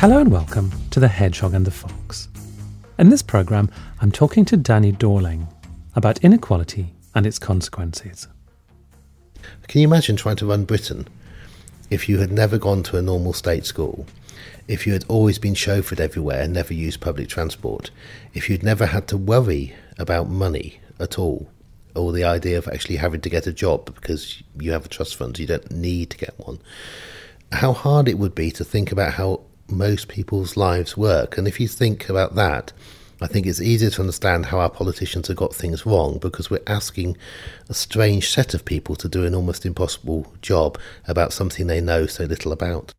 Hello and welcome to The Hedgehog and the Fox. In this programme, I'm talking to Danny Dorling about inequality and its consequences. Can you imagine trying to run Britain if you had never gone to a normal state school, if you had always been chauffeured everywhere and never used public transport, if you'd never had to worry about money at all, or the idea of actually having to get a job because you have a trust fund, you don't need to get one, how hard it would be to think about how most people's lives work. And if you think about that, I think it's easier to understand how our politicians have got things wrong because we're asking a strange set of people to do an almost impossible job about something they know so little about.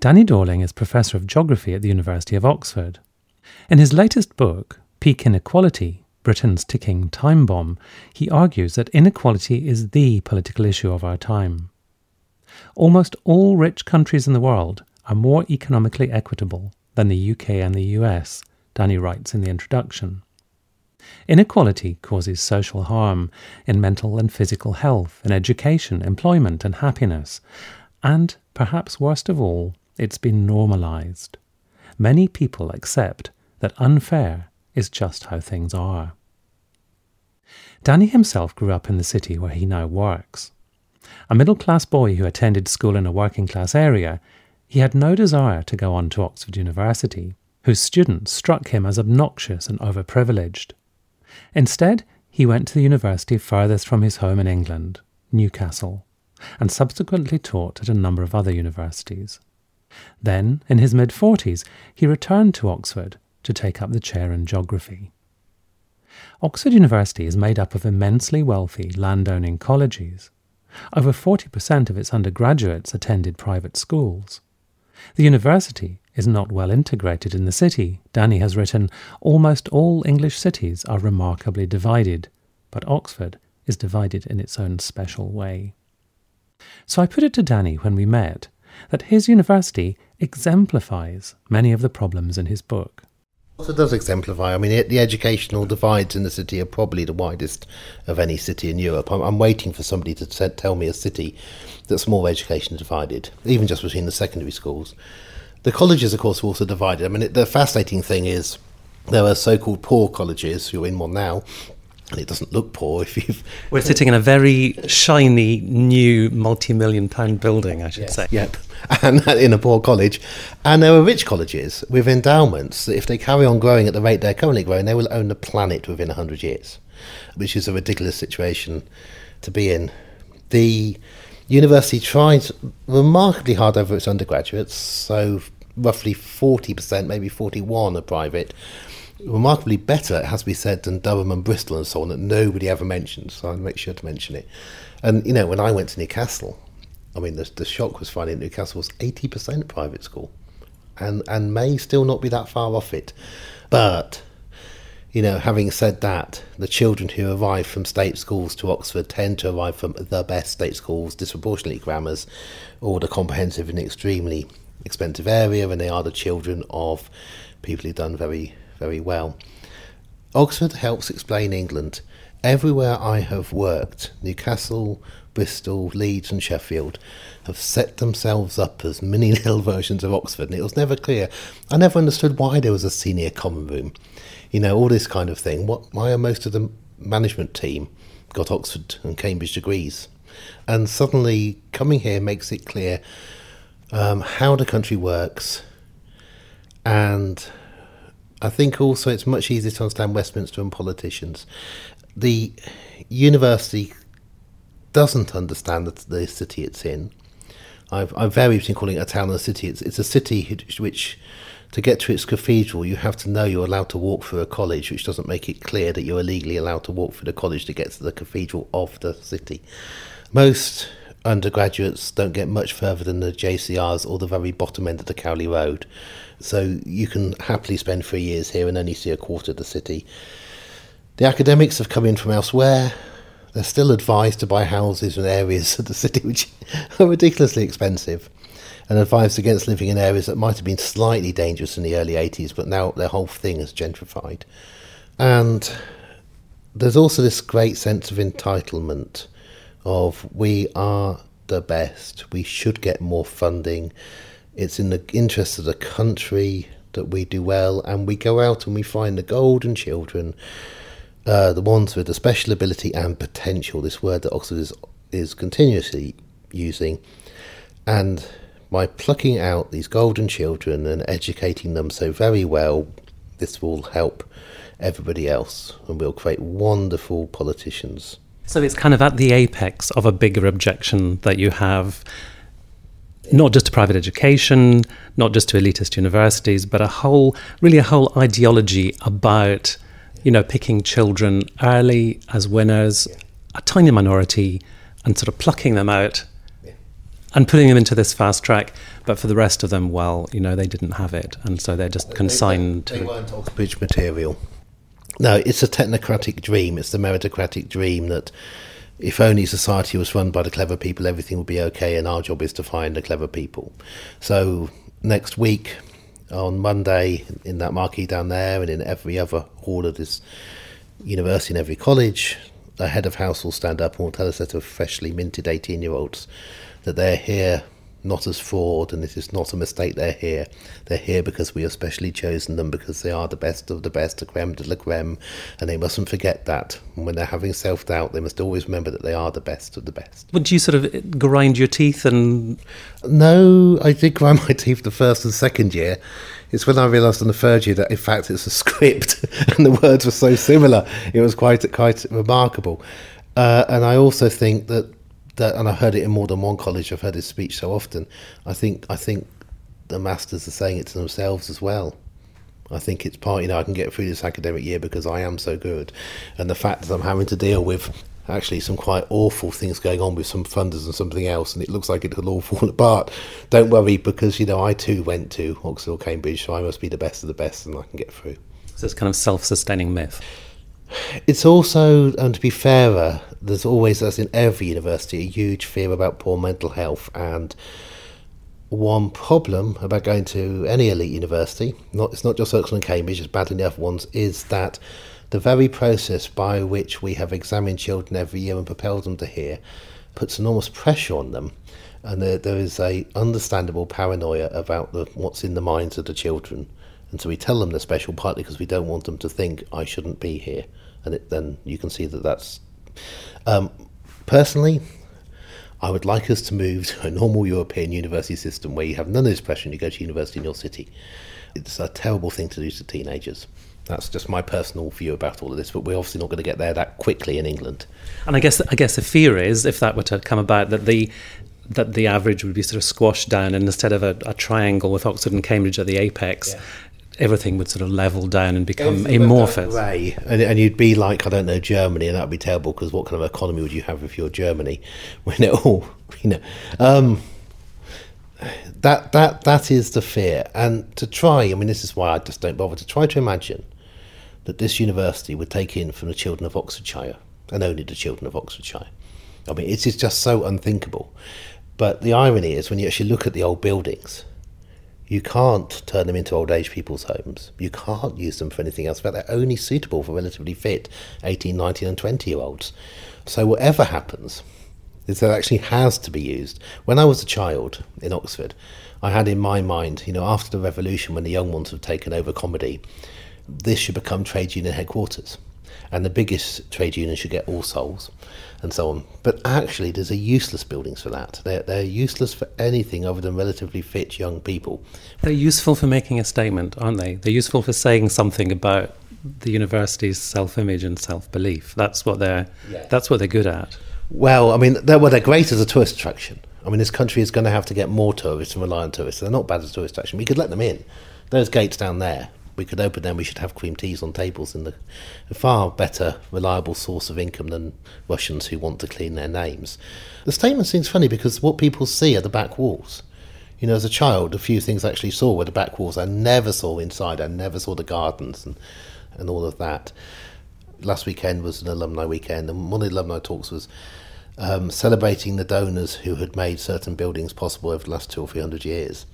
Danny Dorling is Professor of Geography at the University of Oxford. In his latest book, Peak Inequality Britain's Ticking Time Bomb, he argues that inequality is the political issue of our time. Almost all rich countries in the world are more economically equitable than the UK and the US, Danny writes in the introduction. Inequality causes social harm in mental and physical health, in education, employment, and happiness. And, perhaps worst of all, it's been normalized. Many people accept that unfair is just how things are. Danny himself grew up in the city where he now works. A middle class boy who attended school in a working class area, he had no desire to go on to Oxford University, whose students struck him as obnoxious and overprivileged. Instead, he went to the university furthest from his home in England, Newcastle, and subsequently taught at a number of other universities. Then, in his mid 40s, he returned to Oxford to take up the chair in geography. Oxford University is made up of immensely wealthy landowning colleges. Over 40% of its undergraduates attended private schools. The university is not well integrated in the city. Danny has written, almost all English cities are remarkably divided, but Oxford is divided in its own special way. So I put it to Danny when we met that his university exemplifies many of the problems in his book. Also does exemplify. I mean, the educational divides in the city are probably the widest of any city in Europe. I'm, I'm waiting for somebody to tell me a city that's more education divided, even just between the secondary schools. The colleges, of course, are also divided. I mean, it, the fascinating thing is there are so-called poor colleges. You're in one now, and it doesn't look poor if you've. We're sitting in a very shiny new multi-million pound building, I should yes. say. Yep, and in a poor college, and there are rich colleges with endowments that, if they carry on growing at the rate they're currently growing, they will own the planet within hundred years, which is a ridiculous situation to be in. The university tries remarkably hard over its undergraduates, so roughly 40%, maybe 41 are private. Remarkably better, it has to be said, than Durham and Bristol and so on, that nobody ever mentions, so I'll make sure to mention it. And, you know, when I went to Newcastle, I mean, the, the shock was finding Newcastle was 80% private school and, and may still not be that far off it. But you know, having said that, the children who arrive from state schools to Oxford tend to arrive from the best state schools, disproportionately grammars, or the comprehensive and extremely expensive area, and they are the children of people who've done very, very well. Oxford helps explain England. Everywhere I have worked, Newcastle, Bristol, Leeds, and Sheffield have set themselves up as mini little versions of Oxford, and it was never clear. I never understood why there was a senior common room you know, all this kind of thing. What? Why are most of the management team got Oxford and Cambridge degrees? And suddenly coming here makes it clear um, how the country works, and I think also it's much easier to understand Westminster and politicians. The university doesn't understand the, the city it's in. I've, I've varied between calling it a town and a city. It's, it's a city which to get to its cathedral, you have to know you're allowed to walk through a college, which doesn't make it clear that you're legally allowed to walk through the college to get to the cathedral of the city. Most undergraduates don't get much further than the JCRs or the very bottom end of the Cowley Road. So you can happily spend three years here and only see a quarter of the city. The academics have come in from elsewhere. They're still advised to buy houses in areas of the city which are ridiculously expensive and advised against living in areas that might have been slightly dangerous in the early 80s, but now their whole thing is gentrified. And there's also this great sense of entitlement of we are the best, we should get more funding, it's in the interest of the country that we do well, and we go out and we find the golden children, uh, the ones with the special ability and potential, this word that Oxford is, is continuously using, and by plucking out these golden children and educating them so very well, this will help everybody else and we'll create wonderful politicians. So it's kind of at the apex of a bigger objection that you have not just to private education, not just to elitist universities, but a whole, really a whole ideology about, you know, picking children early as winners, a tiny minority, and sort of plucking them out and putting them into this fast track. But for the rest of them, well, you know, they didn't have it, and so they're just consigned they, they, to. They weren't Oxbridge material. No, it's a technocratic dream. It's the meritocratic dream that if only society was run by the clever people, everything would be okay, and our job is to find the clever people. So next week, on Monday, in that marquee down there, and in every other hall of this university and every college, the head of house will stand up and will tell a set of freshly minted 18 year olds that they're here not as fraud and it is not a mistake they're here. They're here because we have specially chosen them because they are the best of the best, the creme de la creme, and they mustn't forget that. And when they're having self doubt, they must always remember that they are the best of the best. Would you sort of grind your teeth and. No, I did grind my teeth the first and second year. It's when I realised on the third year that in fact it's a script and the words were so similar. It was quite quite remarkable. Uh, and I also think that that, and I've heard it in more than one college. I've heard his speech so often. I think I think the masters are saying it to themselves as well. I think it's part, you know, I can get through this academic year because I am so good, and the fact that I'm having to deal with actually some quite awful things going on with some funders and something else, and it looks like it'll all fall apart. Don't worry, because you know I too went to Oxford or Cambridge, so I must be the best of the best, and I can get through. So it's kind of self-sustaining myth. It's also, and to be fairer, there's always, as in every university, a huge fear about poor mental health. And one problem about going to any elite university, not it's not just Oxford and Cambridge, it's bad other ones, is that the very process by which we have examined children every year and propelled them to here puts enormous pressure on them. And there, there is a understandable paranoia about the, what's in the minds of the children. And so we tell them they're special partly because we don't want them to think I shouldn't be here. And it, then you can see that that's um, personally, I would like us to move to a normal European university system where you have none of this pressure and you go to university in your city. It's a terrible thing to do to teenagers. That's just my personal view about all of this, but we're obviously not going to get there that quickly in England. And I guess I guess the fear is, if that were to come about, that the that the average would be sort of squashed down, and instead of a, a triangle with Oxford and Cambridge at the apex, yeah everything would sort of level down and become amorphous. Grey, and, and you'd be like, I don't know, Germany, and that'd be terrible because what kind of economy would you have if you're Germany when it all, you know, um, that that that is the fear. And to try, I mean, this is why I just don't bother to try to imagine that this university would take in from the children of Oxfordshire and only the children of Oxfordshire. I mean, it is just so unthinkable. But the irony is, when you actually look at the old buildings, you can't turn them into old age people's homes. You can't use them for anything else. In fact, they're only suitable for relatively fit 18, 19, and 20 year olds. So, whatever happens, is that actually has to be used. When I was a child in Oxford, I had in my mind, you know, after the revolution, when the young ones have taken over comedy, this should become trade union headquarters. And the biggest trade union should get All Souls and so on. But actually, there's a useless buildings for that. They're, they're useless for anything other than relatively fit young people. They're useful for making a statement, aren't they? They're useful for saying something about the university's self-image and self-belief. That's what they're. Yeah. That's what they're good at. Well, I mean, they're, well, they're great as a tourist attraction. I mean, this country is going to have to get more tourists and rely on tourists. They're not bad as a tourist attraction. We could let them in. those gates down there, we could open them, we should have cream teas on tables in the a far better, reliable source of income than Russians who want to clean their names. The statement seems funny because what people see are the back walls. You know, as a child, a few things I actually saw were the back walls. I never saw inside, I never saw the gardens and, and all of that. Last weekend was an alumni weekend, and one of the alumni talks was um, celebrating the donors who had made certain buildings possible over the last two or three hundred years.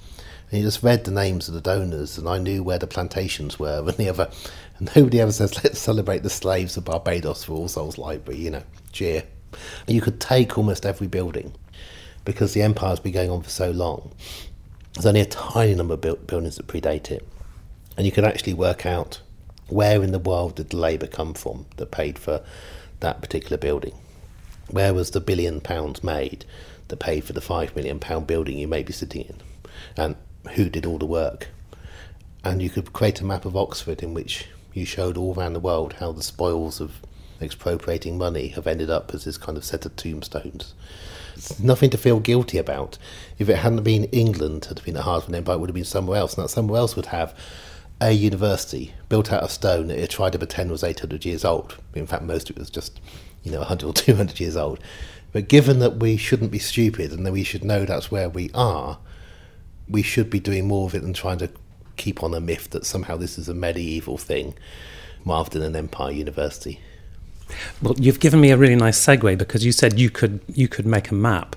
And he just read the names of the donors, and I knew where the plantations were. And the other, and nobody ever says, "Let's celebrate the slaves of Barbados for All Souls Library." You know, cheer. You could take almost every building because the empire's been going on for so long. There's only a tiny number of buildings that predate it, and you could actually work out where in the world did the labour come from that paid for that particular building. Where was the billion pounds made that paid for the five million pound building you may be sitting in? And who did all the work? And you could create a map of Oxford in which you showed all around the world how the spoils of expropriating money have ended up as this kind of set of tombstones. It's nothing to feel guilty about. If it hadn't been England, had been a Ottoman Empire, it would have been somewhere else, and that somewhere else would have a university built out of stone that it tried to pretend was 800 years old. In fact, most of it was just you know, 100 or 200 years old. But given that we shouldn't be stupid and that we should know that's where we are, we should be doing more of it than trying to keep on a myth that somehow this is a medieval thing rather than an empire university. Well, you've given me a really nice segue because you said you could you could make a map.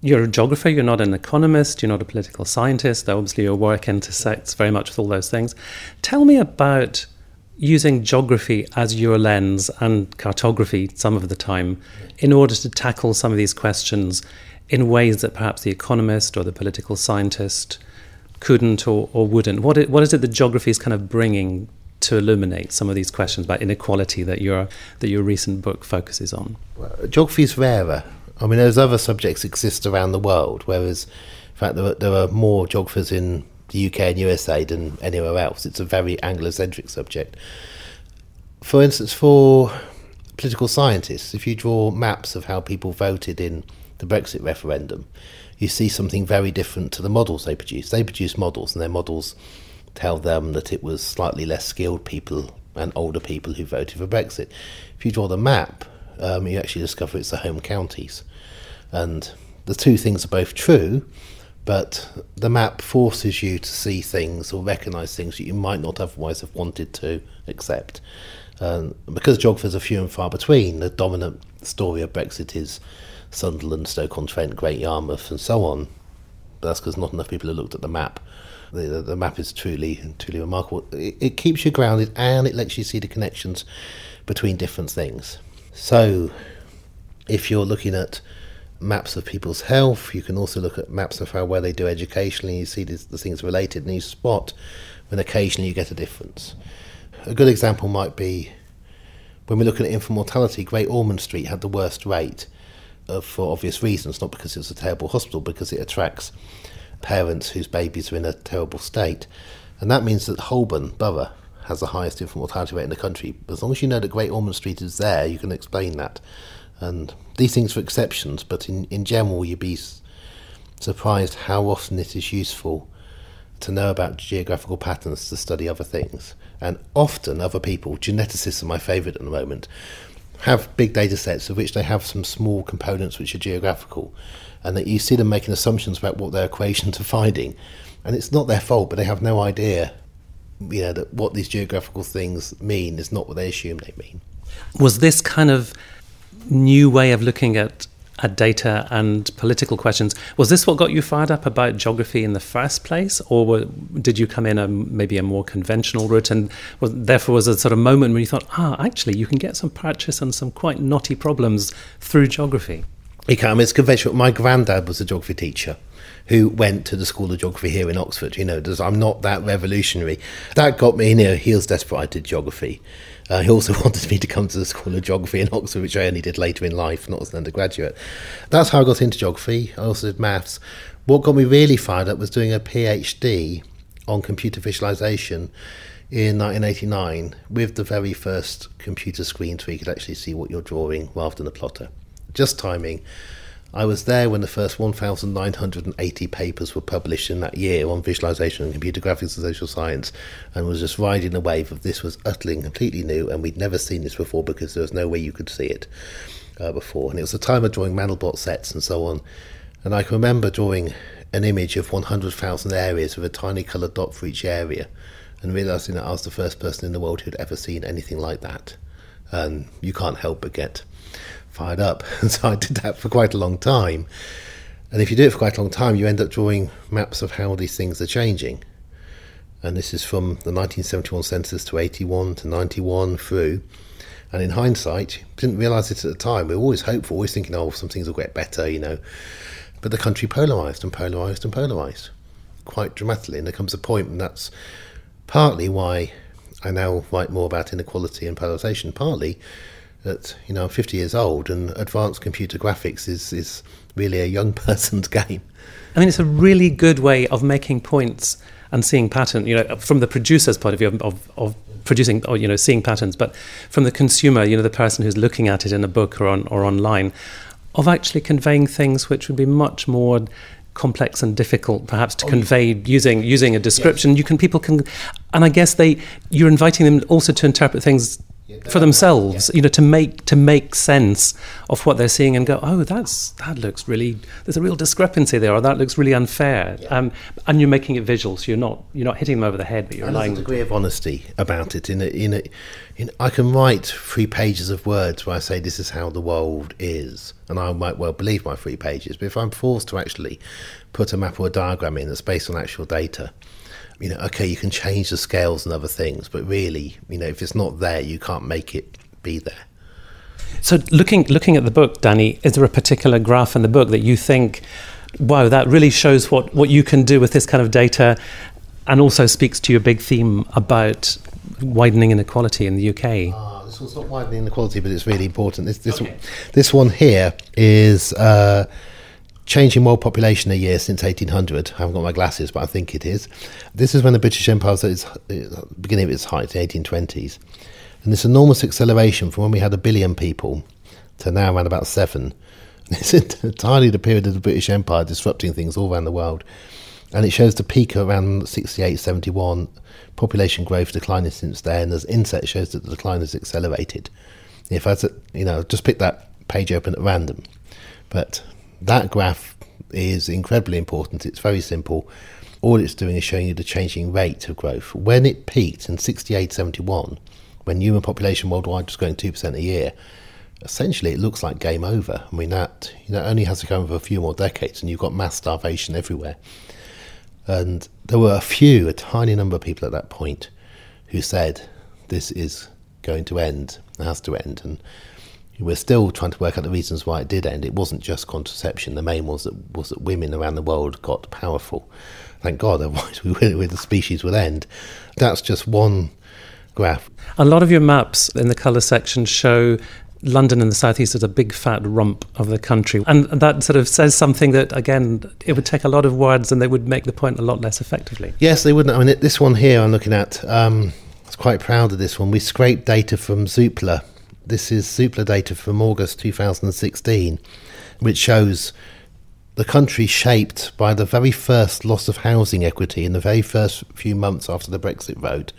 You're a geographer, you're not an economist, you're not a political scientist. though Obviously, your work intersects very much with all those things. Tell me about using geography as your lens and cartography some of the time in order to tackle some of these questions in ways that perhaps the economist or the political scientist couldn't or, or wouldn't? What, it, what is it that geography is kind of bringing to illuminate some of these questions about inequality that your, that your recent book focuses on? Well, geography is rarer. I mean, those other subjects exist around the world, whereas, in fact, there are, there are more geographers in the UK and USA than anywhere else. It's a very Anglocentric subject. For instance, for political scientists, if you draw maps of how people voted in the Brexit referendum, you see something very different to the models they produce. They produce models, and their models tell them that it was slightly less skilled people and older people who voted for Brexit. If you draw the map, um, you actually discover it's the home counties. And the two things are both true, but the map forces you to see things or recognise things that you might not otherwise have wanted to accept. Um, because geographers are few and far between, the dominant story of Brexit is Sunderland, Stoke-on-Trent, Great Yarmouth, and so on. But that's because not enough people have looked at the map. The, the, the map is truly, truly remarkable. It, it keeps you grounded and it lets you see the connections between different things. So, if you're looking at maps of people's health. You can also look at maps of how well they do educationally. You see these, the things related, and you spot when occasionally you get a difference. A good example might be when we're looking at infant mortality. Great Ormond Street had the worst rate, uh, for obvious reasons, not because it's a terrible hospital, because it attracts parents whose babies are in a terrible state, and that means that Holborn Borough has the highest infant mortality rate in the country. As long as you know that Great Ormond Street is there, you can explain that. And these things are exceptions, but in, in general, you'd be surprised how often it is useful to know about geographical patterns to study other things. And often, other people, geneticists are my favourite at the moment, have big data sets of which they have some small components which are geographical, and that you see them making assumptions about what their equations are finding. And it's not their fault, but they have no idea you know, that what these geographical things mean is not what they assume they mean. Was this kind of new way of looking at at data and political questions. Was this what got you fired up about geography in the first place, or were, did you come in a maybe a more conventional route, and was, therefore was a sort of moment when you thought, ah, actually, you can get some practice on some quite knotty problems through geography? You can. I mean, it's conventional. My granddad was a geography teacher who went to the School of Geography here in Oxford. You know, I'm not that revolutionary. That got me, you know, heels desperate. I did geography. Uh, he also wanted me to come to the School of Geography in Oxford, which I only did later in life, not as an undergraduate. That's how I got into geography. I also did maths. What got me really fired up was doing a PhD on computer visualization in 1989 with the very first computer screens where you could actually see what you're drawing rather than a plotter. Just timing. I was there when the first 1,980 papers were published in that year on visualization and computer graphics and social science, and was just riding the wave of this was utterly and completely new, and we'd never seen this before because there was no way you could see it uh, before. And it was the time of drawing Mandelbrot sets and so on. And I can remember drawing an image of 100,000 areas with a tiny coloured dot for each area, and realizing that I was the first person in the world who'd ever seen anything like that. And you can't help but get fired up. And so I did that for quite a long time. And if you do it for quite a long time, you end up drawing maps of how these things are changing. And this is from the 1971 census to 81 to 91 through. And in hindsight, didn't realise it at the time. We were always hopeful, always thinking, oh, some things will get better, you know. But the country polarised and polarised and polarised quite dramatically. And there comes a point, and that's partly why I now write more about inequality and polarisation, partly that you know I'm 50 years old and advanced computer graphics is is really a young person's game. I mean, it's a really good way of making points and seeing pattern. You know, from the producer's point of view of, of, of producing or you know seeing patterns, but from the consumer, you know, the person who's looking at it in a book or on or online, of actually conveying things which would be much more complex and difficult perhaps to oh, convey yeah. using using a description yes. you can people can and i guess they you're inviting them also to interpret things for themselves, yeah. you know, to make to make sense of what they're seeing and go, oh, that's that looks really there's a real discrepancy there, or that looks really unfair. Yeah. Um, and you're making it visual, so you're not you're not hitting them over the head, but you're and allowing a degree of honesty about it. In a, in a, in I can write three pages of words where I say this is how the world is, and I might well believe my three pages. But if I'm forced to actually put a map or a diagram in that's based on actual data you know, okay, you can change the scales and other things, but really, you know, if it's not there, you can't make it be there. So, looking looking at the book, Danny, is there a particular graph in the book that you think, wow, that really shows what what you can do with this kind of data, and also speaks to your big theme about widening inequality in the UK? Uh, this one's not widening inequality, but it's really important. This this okay. this one here is. Uh, changing world population a year since 1800. I haven't got my glasses, but I think it is. This is when the British Empire was at its uh, beginning of its height, the 1820s. And this enormous acceleration from when we had a billion people to now around about seven. It's entirely the period of the British Empire disrupting things all around the world. And it shows the peak around 68, 71, population growth declining since then. As inset shows that the decline has accelerated. If I, you know, just pick that page open at random, but that graph is incredibly important. It's very simple. All it's doing is showing you the changing rate of growth. When it peaked in 68 71, when human population worldwide was growing 2% a year, essentially it looks like game over. I mean, that know, only has to come for a few more decades, and you've got mass starvation everywhere. And there were a few, a tiny number of people at that point who said, This is going to end, it has to end. And we're still trying to work out the reasons why it did end. It wasn't just contraception. The main was that was that women around the world got powerful. Thank God, otherwise we would, the species would end. That's just one graph. A lot of your maps in the colour section show London in the southeast as a big fat rump of the country. And that sort of says something that, again, it would take a lot of words and they would make the point a lot less effectively. Yes, they wouldn't. I mean, this one here I'm looking at, um, I was quite proud of this one. We scraped data from Zoopla this is Zoopla data from August 2016, which shows the country shaped by the very first loss of housing equity in the very first few months after the Brexit vote.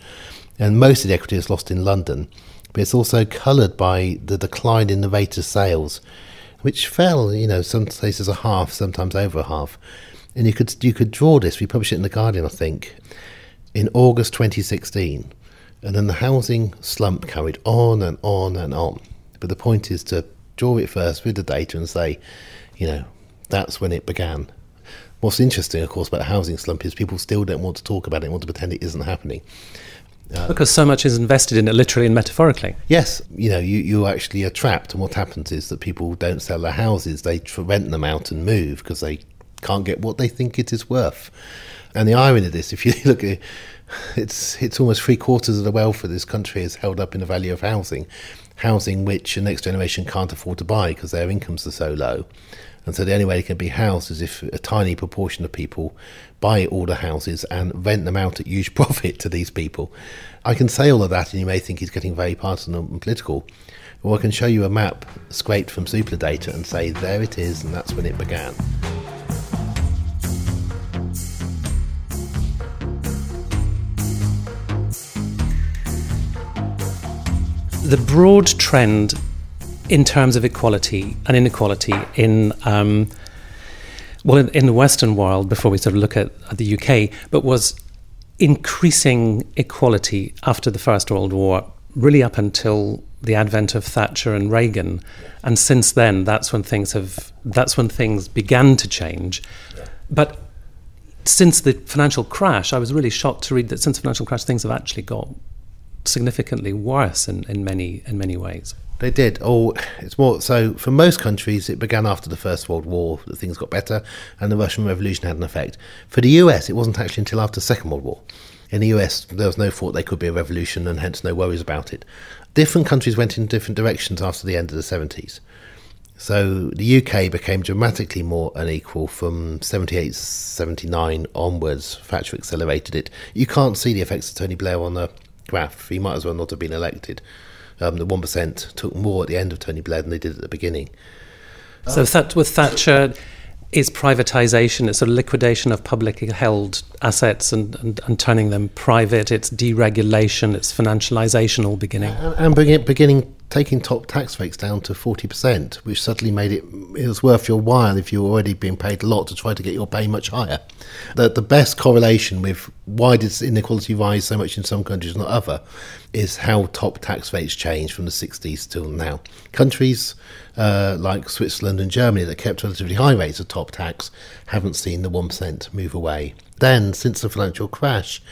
And most of the equity is lost in London, but it's also coloured by the decline in the rate of sales, which fell, you know, some places a half, sometimes over a half. And you could you could draw this. We published it in the Guardian, I think, in August 2016. And then the housing slump carried on and on and on. But the point is to draw it first with the data and say, you know, that's when it began. What's interesting, of course, about the housing slump is people still don't want to talk about it, want to pretend it isn't happening. Uh, because so much is invested in it literally and metaphorically. Yes, you know, you, you actually are trapped, and what happens is that people don't sell their houses, they rent them out and move because they can't get what they think it is worth. And the irony of this, if you look at it's it's almost three quarters of the wealth of this country is held up in the value of housing, housing which the next generation can't afford to buy because their incomes are so low. And so the only way it can be housed is if a tiny proportion of people buy all the houses and rent them out at huge profit to these people. I can say all of that, and you may think he's getting very partisan and political. Or I can show you a map scraped from Zoopla data and say, there it is, and that's when it began. The broad trend in terms of equality and inequality in um, well in, in, the Western world before we sort of look at, at, the UK, but was increasing equality after the First World War, really up until the advent of Thatcher and Reagan, and since then that's when things have that's when things began to change, but. Since the financial crash, I was really shocked to read that since the financial crash, things have actually got significantly worse in, in many in many ways. They did. Oh, it's more so for most countries. It began after the First World War that things got better, and the Russian Revolution had an effect. For the US, it wasn't actually until after the Second World War. In the US, there was no thought there could be a revolution, and hence no worries about it. Different countries went in different directions after the end of the seventies. So the UK became dramatically more unequal from 78, 79 onwards. Thatcher accelerated it. You can't see the effects of Tony Blair on the graph. He might as well not have been elected. Um, the 1% took more at the end of Tony Blair than they did at the beginning. So that, with Thatcher, is privatization, it's a liquidation of publicly held assets and, and, and, turning them private, it's deregulation, it's financialization all beginning. And, and beginning taking top tax rates down to 40%, which suddenly made it, it was worth your while if you're already being paid a lot to try to get your pay much higher. The, the best correlation with why did inequality rise so much in some countries and not other is how top tax rates changed from the 60s till now. Countries uh, like Switzerland and Germany that kept relatively high rates of top tax haven't seen the 1% move away. Then, since the financial crash,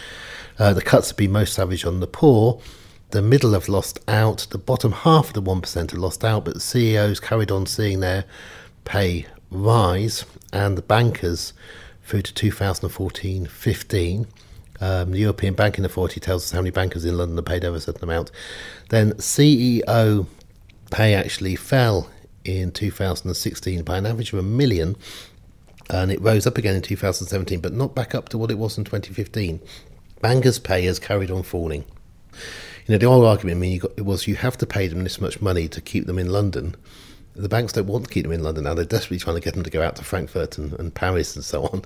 uh, the cuts have been most savage on the poor the middle have lost out, the bottom half of the 1% have lost out, but the CEOs carried on seeing their pay rise, and the bankers through to 2014 15. Um, the European Banking Authority tells us how many bankers in London are paid over a certain amount. Then CEO pay actually fell in 2016 by an average of a million, and it rose up again in 2017, but not back up to what it was in 2015. Bankers' pay has carried on falling you know, the old argument I mean, got, was you have to pay them this much money to keep them in London. The banks don't want to keep them in London now. They're desperately trying to get them to go out to Frankfurt and, and Paris and so on.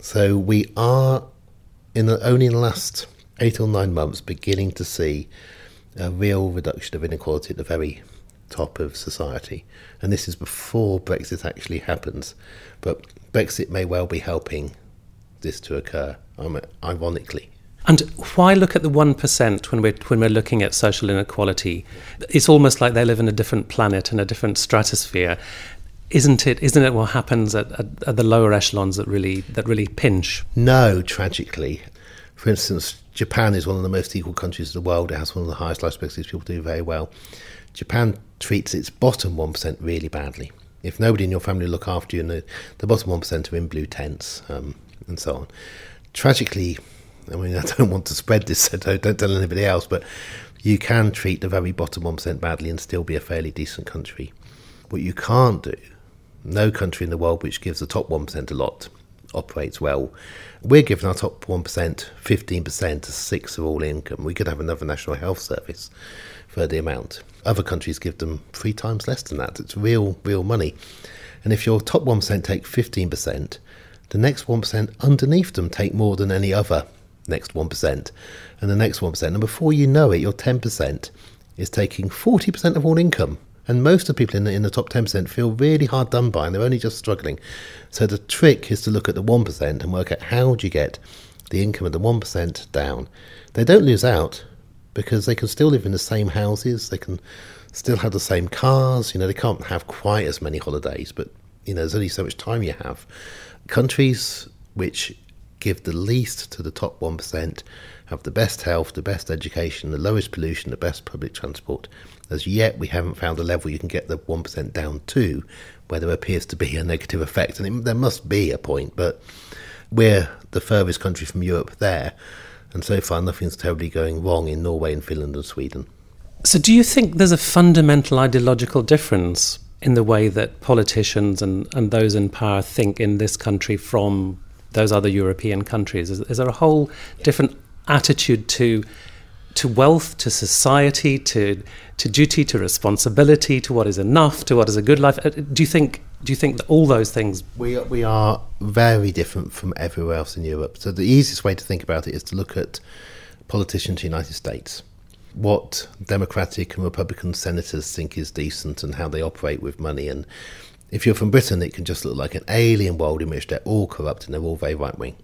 So we are, in the, only in the last eight or nine months, beginning to see a real reduction of inequality at the very top of society. And this is before Brexit actually happens. But Brexit may well be helping this to occur, um, ironically. And why look at the 1% when we're, when we're looking at social inequality? It's almost like they live in a different planet and a different stratosphere. Isn't it? Isn't it what happens at, at, at the lower echelons that really that really pinch? No, tragically. For instance, Japan is one of the most equal countries in the world. It has one of the highest life expectancies. People do very well. Japan treats its bottom one percent really badly. If nobody in your family look after you, and the, the bottom one percent are in blue tents um, and so on. Tragically, I mean, I don't want to spread this, so don't, don't tell anybody else, but you can treat the very bottom 1% badly and still be a fairly decent country. What you can't do, no country in the world which gives the top 1% a lot operates well. We're giving our top 1% 15% a sixth of all income. We could have another national health service for the amount. Other countries give them three times less than that. It's real, real money. And if your top 1% take 15%, the next 1% underneath them take more than any other next 1%, and the next 1%. And before you know it, your 10% is taking 40% of all income. And most of people in the, in the top 10% feel really hard done by and they're only just struggling. So the trick is to look at the 1% and work out how do you get the income of the 1% down. They don't lose out because they can still live in the same houses, they can still have the same cars, you know, they can't have quite as many holidays, but you know, there's only so much time you have. Countries which give the least to the top 1%, have the best health, the best education, the lowest pollution, the best public transport. As yet, we haven't found a level you can get the 1% down to where there appears to be a negative effect. And it, there must be a point, but we're the furthest country from Europe there. And so far, nothing's terribly going wrong in Norway and Finland and Sweden. So, do you think there's a fundamental ideological difference in the way that politicians and, and those in power think in this country from those other European countries? Is, is there a whole different attitude to to wealth, to society, to to duty, to responsibility, to what is enough, to what is a good life? Uh, do you think do you think that all those things? We we are very different from everywhere else in Europe. So the easiest way to think about it is to look at politicians in the United States. What Democratic and Republican senators think is decent and how they operate with money. And if you're from Britain, it can just look like an alien world in which they're all corrupt and they're all very right wing.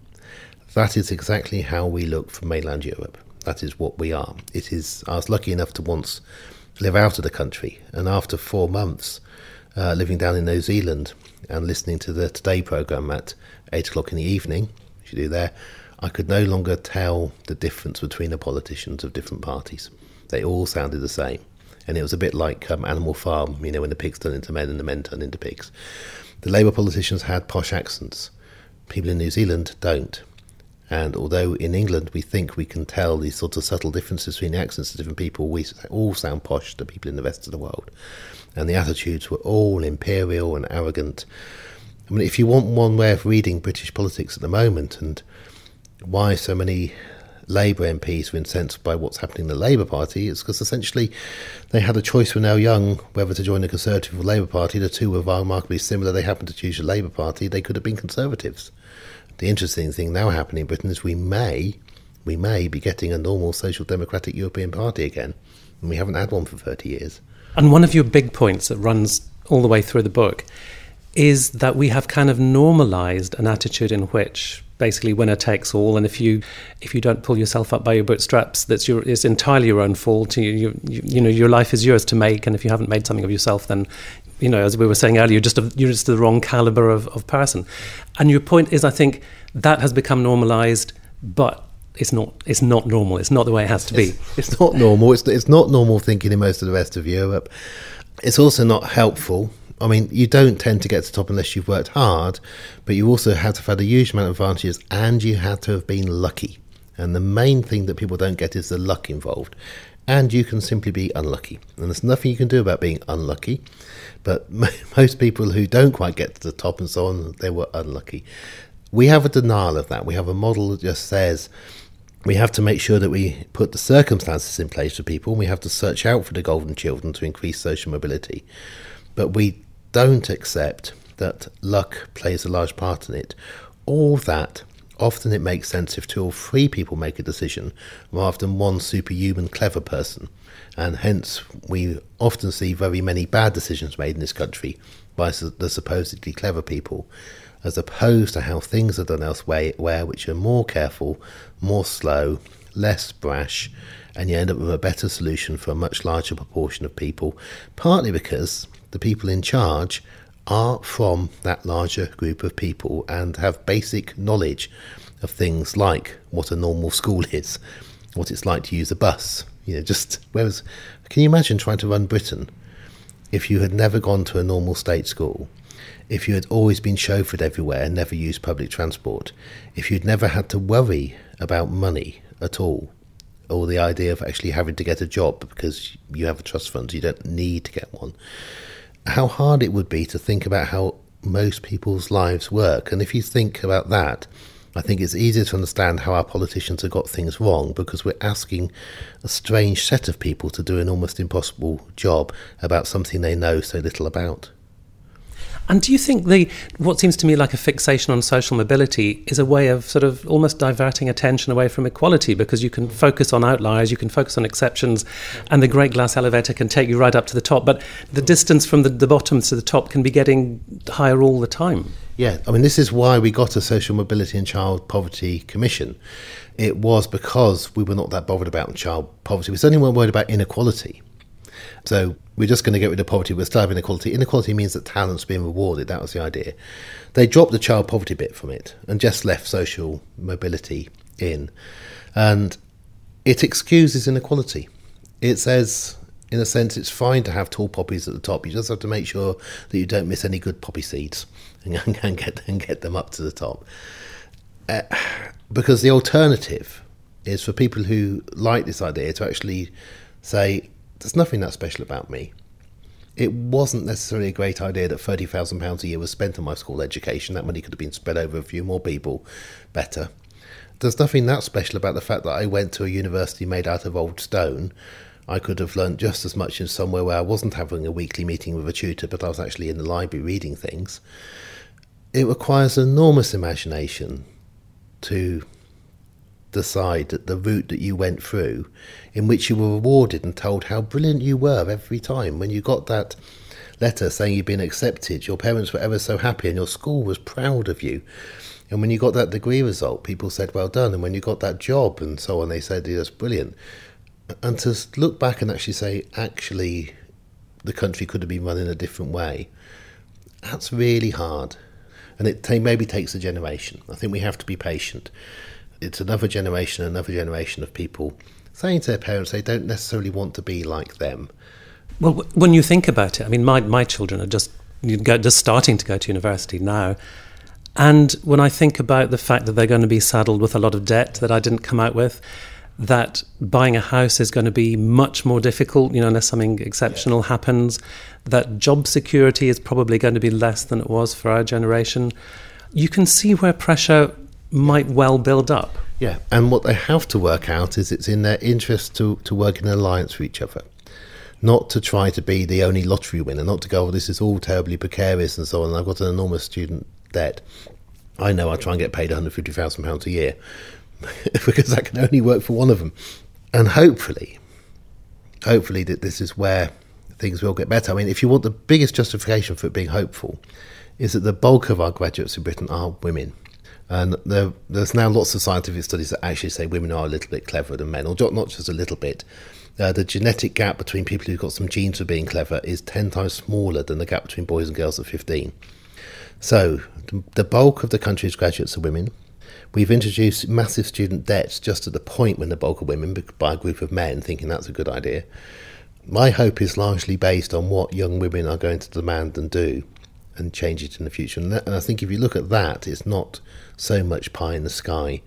That is exactly how we look from mainland Europe. That is what we are. It is. I was lucky enough to once live out of the country, and after four months uh, living down in New Zealand and listening to the Today program at eight o'clock in the evening, which you do there, I could no longer tell the difference between the politicians of different parties. They all sounded the same, and it was a bit like um, Animal Farm, you know, when the pigs turn into men and the men turn into pigs. The Labour politicians had posh accents. People in New Zealand don't. And although in England we think we can tell these sort of subtle differences between the accents of different people, we all sound posh to people in the rest of the world. And the attitudes were all imperial and arrogant. I mean, if you want one way of reading British politics at the moment and why so many Labour MPs were incensed by what's happening in the Labour Party, it's because essentially they had a choice when they were young whether to join the Conservative or Labour Party. The two were remarkably similar. They happened to choose the Labour Party. They could have been Conservatives the interesting thing now happening in Britain is we may, we may be getting a normal social democratic European party again, and we haven't had one for 30 years. And one of your big points that runs all the way through the book is that we have kind of normalized an attitude in which basically winner takes all and if you if you don't pull yourself up by your bootstraps that's your it's entirely your own fault you, you, you know your life is yours to make and if you haven't made something of yourself then you know, as we were saying earlier, you're just a, you're just the wrong caliber of, of person. And your point is, I think that has become normalised, but it's not it's not normal. It's not the way it has to be. It's, it's not normal. It's it's not normal thinking in most of the rest of Europe. It's also not helpful. I mean, you don't tend to get to the top unless you've worked hard, but you also have to have had a huge amount of advantages, and you had to have been lucky. And the main thing that people don't get is the luck involved. And you can simply be unlucky, and there's nothing you can do about being unlucky. But most people who don't quite get to the top and so on, they were unlucky. We have a denial of that. We have a model that just says we have to make sure that we put the circumstances in place for people. and We have to search out for the golden children to increase social mobility. But we don't accept that luck plays a large part in it. All that often it makes sense if two or three people make a decision rather than one superhuman clever person and hence we often see very many bad decisions made in this country by the supposedly clever people, as opposed to how things are done elsewhere, where which are more careful, more slow, less brash, and you end up with a better solution for a much larger proportion of people. Partly because the people in charge are from that larger group of people and have basic knowledge of things like what a normal school is, what it's like to use a bus, you know, just whereas, can you imagine trying to run Britain if you had never gone to a normal state school, if you had always been chauffeured everywhere and never used public transport, if you'd never had to worry about money at all, or the idea of actually having to get a job because you have a trust fund, you don't need to get one, how hard it would be to think about how most people's lives work. And if you think about that, I think it's easier to understand how our politicians have got things wrong because we're asking a strange set of people to do an almost impossible job about something they know so little about. And do you think the what seems to me like a fixation on social mobility is a way of sort of almost diverting attention away from equality because you can focus on outliers, you can focus on exceptions, and the great glass elevator can take you right up to the top, but the distance from the, the bottom to the top can be getting higher all the time. Yeah, I mean, this is why we got a Social Mobility and Child Poverty Commission. It was because we were not that bothered about child poverty. We certainly weren't worried about inequality. So we're just going to get rid of poverty, but still have inequality. Inequality means that talent's being rewarded. That was the idea. They dropped the child poverty bit from it and just left social mobility in. And it excuses inequality. It says, in a sense, it's fine to have tall poppies at the top. You just have to make sure that you don't miss any good poppy seeds and, and get and get them up to the top. Uh, because the alternative is for people who like this idea to actually say, "There's nothing that special about me. it wasn't necessarily a great idea that £30,000 a year was spent on my school education. That money could have been spread over a few more people better. There's nothing that special about the fact that I went to a university made out of old stone. I could have learnt just as much in somewhere where I wasn't having a weekly meeting with a tutor, but I was actually in the library reading things. It requires enormous imagination to decide that the route that you went through, in which you were rewarded and told how brilliant you were every time. When you got that letter saying you'd been accepted, your parents were ever so happy and your school was proud of you. And when you got that degree result, people said, well done. And when you got that job and so on, they said, that's brilliant. And to look back and actually say, actually, the country could have been run in a different way, that's really hard. And it t- maybe takes a generation. I think we have to be patient it's another generation, another generation of people saying to their parents they don't necessarily want to be like them. Well, when you think about it, I mean, my, my children are just just starting to go to university now. And when I think about the fact that they're going to be saddled with a lot of debt that I didn't come out with, that buying a house is going to be much more difficult, you know, unless something exceptional yeah. happens, that job security is probably going to be less than it was for our generation. You can see where pressure might well build up. Yeah, and what they have to work out is it's in their interest to, to work in alliance with each other, not to try to be the only lottery winner, not to go, oh, this is all terribly precarious and so on. I've got an enormous student debt. I know I try and get paid £150,000 a year because that can only work for one of them. And hopefully, hopefully that this is where things will get better. I mean, if you want the biggest justification for it being hopeful, is that the bulk of our graduates in Britain are women. And there, there's now lots of scientific studies that actually say women are a little bit cleverer than men, or not just a little bit. Uh, the genetic gap between people who've got some genes for being clever is 10 times smaller than the gap between boys and girls at 15. So, the bulk of the country's graduates are women. We've introduced massive student debts just at the point when the bulk are women by a group of men thinking that's a good idea. My hope is largely based on what young women are going to demand and do and change it in the future. And, that, and I think if you look at that, it's not so much pie in the sky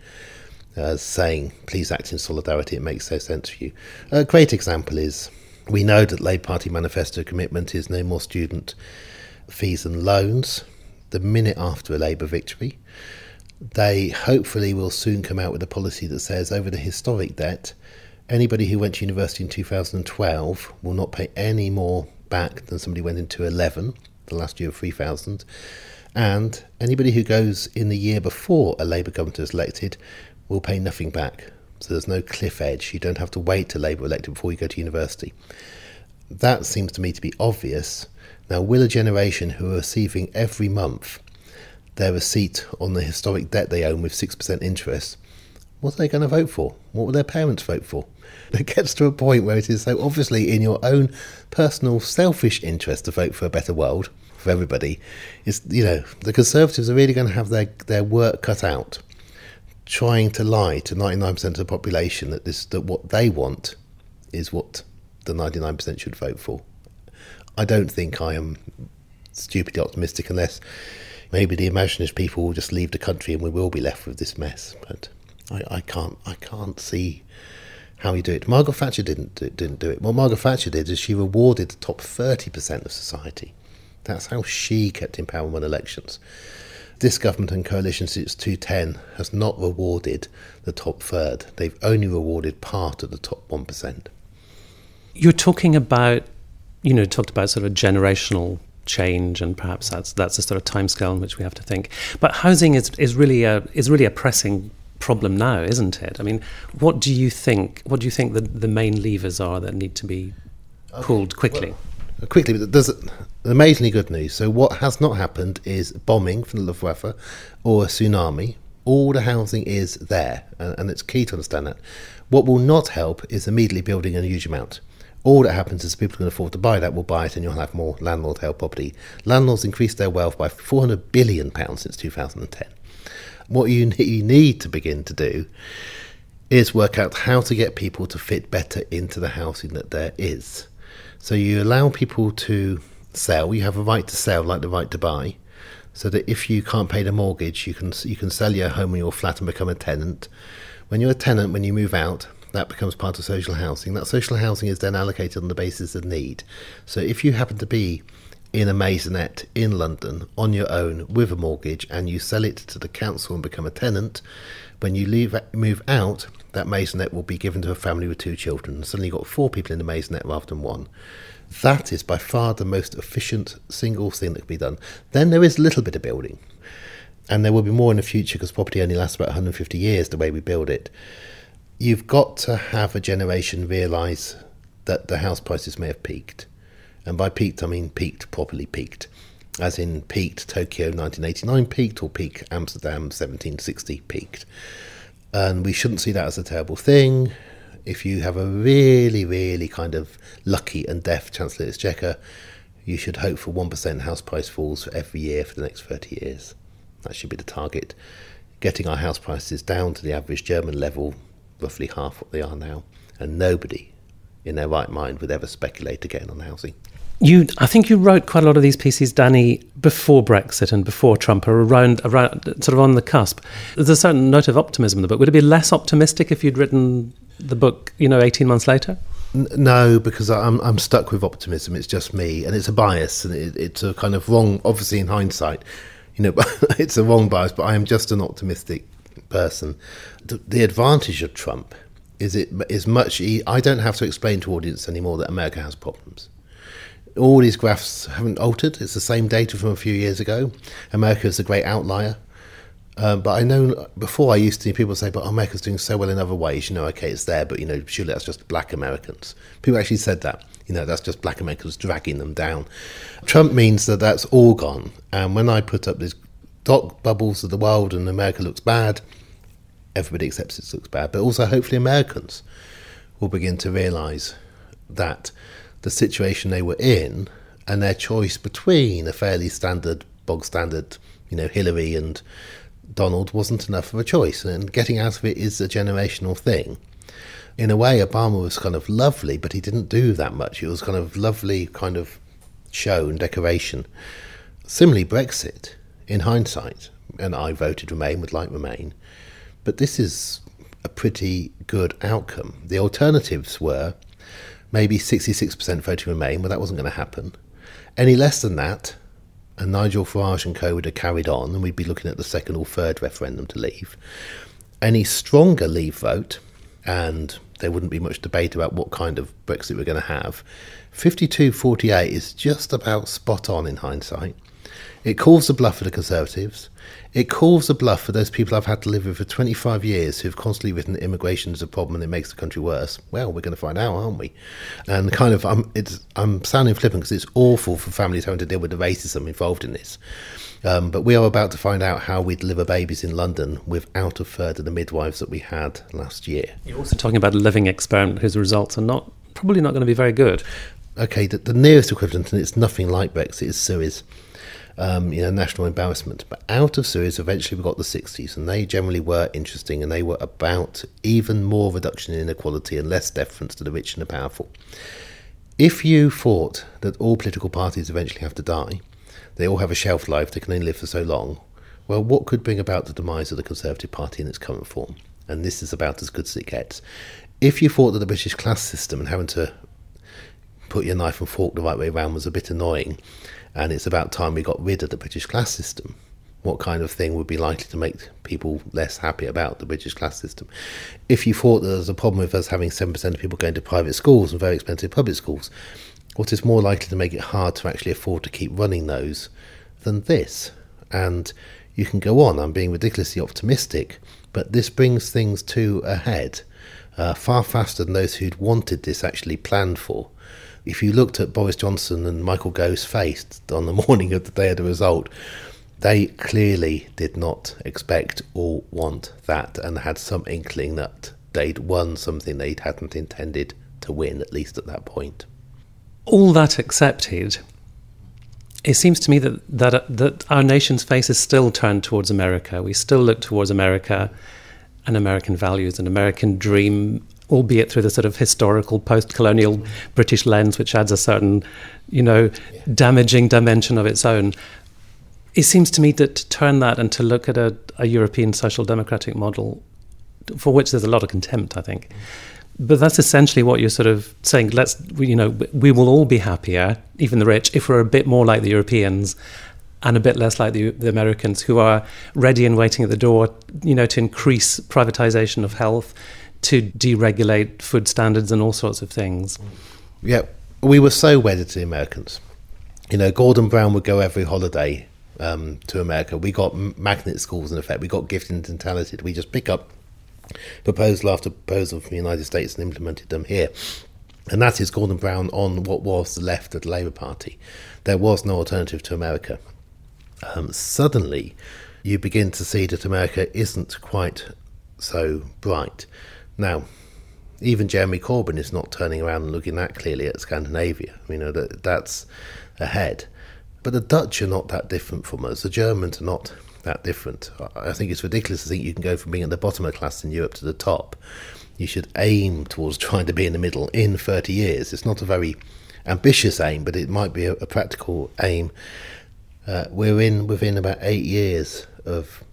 as saying, please act in solidarity, it makes no sense for you. A great example is we know that Labour Party manifesto commitment is no more student fees and loans the minute after a Labour victory. They hopefully will soon come out with a policy that says over the historic debt, anybody who went to university in 2012 will not pay any more back than somebody went into 11 the last year of 3000. And anybody who goes in the year before a Labour government is elected will pay nothing back. So there's no cliff edge. You don't have to wait to Labour elected before you go to university. That seems to me to be obvious. Now, will a generation who are receiving every month their receipt on the historic debt they own with 6% interest, what are they going to vote for? What will their parents vote for? It gets to a point where it is so obviously in your own personal selfish interest to vote for a better world for everybody. Is you know the Conservatives are really going to have their their work cut out, trying to lie to ninety nine percent of the population that this that what they want is what the ninety nine percent should vote for. I don't think I am stupidly optimistic unless maybe the imaginative people will just leave the country and we will be left with this mess. But I, I can't I can't see how you do it. Margaret Thatcher didn't do, didn't do it. What Margaret Thatcher did is she rewarded the top thirty percent of society. That's how she kept in power and won elections. This government and coalition since 210 has not rewarded the top third. They've only rewarded part of the top 1%. You're talking about, you know, talked about sort of generational change and perhaps that's that's a sort of timescale in which we have to think. But housing is, is really a is really a pressing problem now, isn't it? I mean, what do you think? What do you think the, the main levers are that need to be pulled quickly? Well, quickly, but there's amazingly good news. So, what has not happened is bombing from the Luftwaffe or a tsunami. All the housing is there, and, it's key to understand that. What will not help is immediately building a huge amount all that happens is people can afford to buy that will buy it and you'll have more landlord held property. Landlords increased their wealth by £400 billion since 2010. What you need to begin to do is work out how to get people to fit better into the housing that there is. So you allow people to sell. You have a right to sell, like the right to buy, so that if you can't pay the mortgage, you can you can sell your home or your flat and become a tenant. When you're a tenant, when you move out, that becomes part of social housing. That social housing is then allocated on the basis of need. So if you happen to be in a maisonette in London on your own with a mortgage and you sell it to the council and become a tenant, when you leave move out, that maisonette will be given to a family with two children. Suddenly you've got four people in the maisonette rather than one. That is by far the most efficient single thing that can be done. Then there is a little bit of building. And there will be more in the future because property only lasts about 150 years the way we build it. You've got to have a generation realise that the house prices may have peaked. And by peaked, I mean peaked, properly peaked. As in peaked Tokyo 1989 peaked or peak Amsterdam 1760 peaked. And we shouldn't see that as a terrible thing. If you have a really, really kind of lucky and deaf Chancellor Exchequer, you should hope for 1% house price falls every year for the next 30 years. That should be the target. Getting our house prices down to the average German level, roughly half what they are now. And nobody in their right mind would ever speculate again on housing. You, I think you wrote quite a lot of these pieces, Danny, before Brexit and before Trump, or around, around sort of on the cusp. There's a certain note of optimism in the book. Would it be less optimistic if you'd written the book, you know, 18 months later? No, because I'm I'm stuck with optimism. It's just me, and it's a bias, and it, it's a kind of wrong. Obviously, in hindsight, you know, it's a wrong bias. But I am just an optimistic person. The, the advantage of Trump is it is much. I don't have to explain to audience anymore that America has problems all these graphs haven't altered. It's the same data from a few years ago. America is a great outlier. Um, but I know before I used to hear people say, but America's doing so well in other ways. You know, okay, it's there, but you know, surely that's just black Americans. People actually said that. You know, that's just black Americans dragging them down. Trump means that that's all gone. And when I put up these dot bubbles of the world and America looks bad, everybody accepts it looks bad. But also, hopefully, Americans will begin to realise that the situation they were in and their choice between a fairly standard, bog standard, you know, Hillary and Donald wasn't enough of a choice. And getting out of it is a generational thing. In a way, Obama was kind of lovely, but he didn't do that much. It was kind of lovely, kind of show and decoration. Similarly, Brexit, in hindsight, and I voted Remain, would like Remain, but this is a pretty good outcome. The alternatives were maybe 66% voting Remain, but that wasn't going to happen. Any less than that, and Nigel Farage and co would have carried on, and we'd be looking at the second or third referendum to leave. Any stronger leave vote, and there wouldn't be much debate about what kind of Brexit we're going to have. 52 48 is just about spot on in hindsight. It calls the bluff for the Conservatives. It calls a bluff for those people I've had to live with for 25 years who've constantly written that immigration is a problem and it makes the country worse. Well, we're going to find out, aren't we? And kind of, I'm, it's, I'm sounding flippant because it's awful for families having to deal with the racism involved in this. Um, but we are about to find out how we deliver babies in London without a third of the midwives that we had last year. You're also talking about a living experiment whose results are not probably not going to be very good. Okay, the, the nearest equivalent, and it's nothing like Brexit, is Suez um, you know, national embarrassment. But out of Suez, eventually we got the 60s, and they generally were interesting, and they were about even more reduction in inequality and less deference to the rich and the powerful. If you thought that all political parties eventually have to die, they all have a shelf life, they can only live for so long, well, what could bring about the demise of the Conservative Party in its current form? And this is about as good as it gets. If you thought that the British class system and having to put your knife and fork the right way around was a bit annoying, and it's about time we got rid of the British class system. What kind of thing would be likely to make people less happy about the British class system? If you thought there was a problem with us having 7% of people going to private schools and very expensive public schools, what is more likely to make it hard to actually afford to keep running those than this? And you can go on, I'm being ridiculously optimistic, but this brings things to a head uh, far faster than those who'd wanted this actually planned for if you looked at Boris Johnson and Michael Gove's face on the morning of the day of the result, they clearly did not expect or want that and had some inkling that they'd won something they hadn't intended to win, at least at that point. All that accepted, it seems to me that, that, that our nation's face is still turned towards America. We still look towards America and American values and American dream albeit through the sort of historical post-colonial British lens, which adds a certain, you know, damaging dimension of its own. It seems to me that to turn that and to look at a, a European social democratic model, for which there's a lot of contempt, I think, But that's essentially what you're sort of saying. Let's, you know, we will all be happier, even the rich, if we're a bit more like the Europeans and a bit less like the, the Americans, who are ready and waiting at the door, you know, to increase privatization of health, to deregulate food standards and all sorts of things. Yeah, we were so wedded to the Americans. You know, Gordon Brown would go every holiday um, to America. We got magnet schools in effect. We got gifted and talented. We just pick up proposal after proposal from the United States and implemented them here. And that is Gordon Brown on what was the left of the Labour Party. There was no alternative to America. Um, suddenly, you begin to see that America isn't quite so bright. Now, even Jeremy Corbyn is not turning around and looking that clearly at Scandinavia. You know that that's ahead. But the Dutch are not that different from us. The Germans are not that different. I think it's ridiculous to think you can go from being at the bottom of the class in Europe to the top. You should aim towards trying to be in the middle in 30 years. It's not a very ambitious aim, but it might be a, a practical aim. Uh, we're in within about eight years of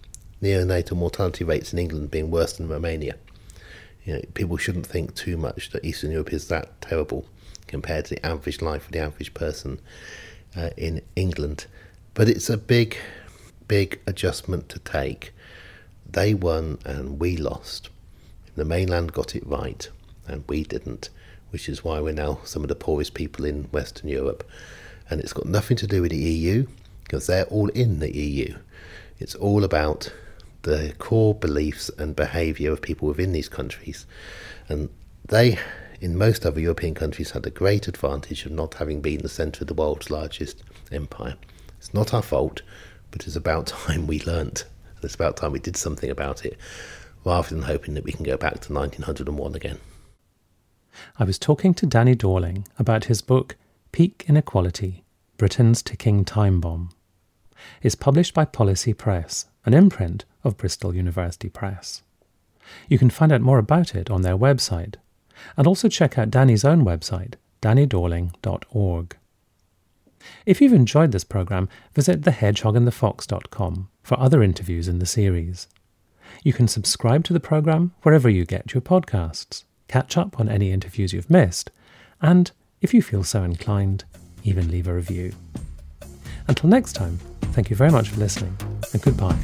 neonatal mortality rates in England being worse than Romania. You know, people shouldn't think too much that Eastern Europe is that terrible compared to the average life of the average person uh, in England. But it's a big big adjustment to take. They won and we lost. The mainland got it right and we didn't, which is why we're now some of the poorest people in Western Europe. And it's got nothing to do with the EU because they're all in the EU. It's all about the core beliefs and behaviour of people within these countries. And they, in most other European countries, had a great advantage of not having been the centre of the world's largest empire. It's not our fault but it's about time we learnt. It's about time we did something about it, rather than hoping that we can go back to 1901 again. I was talking to Danny Dorling about his book Peak Inequality Britain's Ticking Time Bomb. It's published by Policy Press, an imprint of Bristol University Press. You can find out more about it on their website, and also check out Danny's own website, dannydorling.org. If you've enjoyed this program, visit thehedgehogandthefox.com for other interviews in the series. You can subscribe to the program wherever you get your podcasts, catch up on any interviews you've missed, and, if you feel so inclined, even leave a review. Until next time, Thank you very much for listening, and goodbye.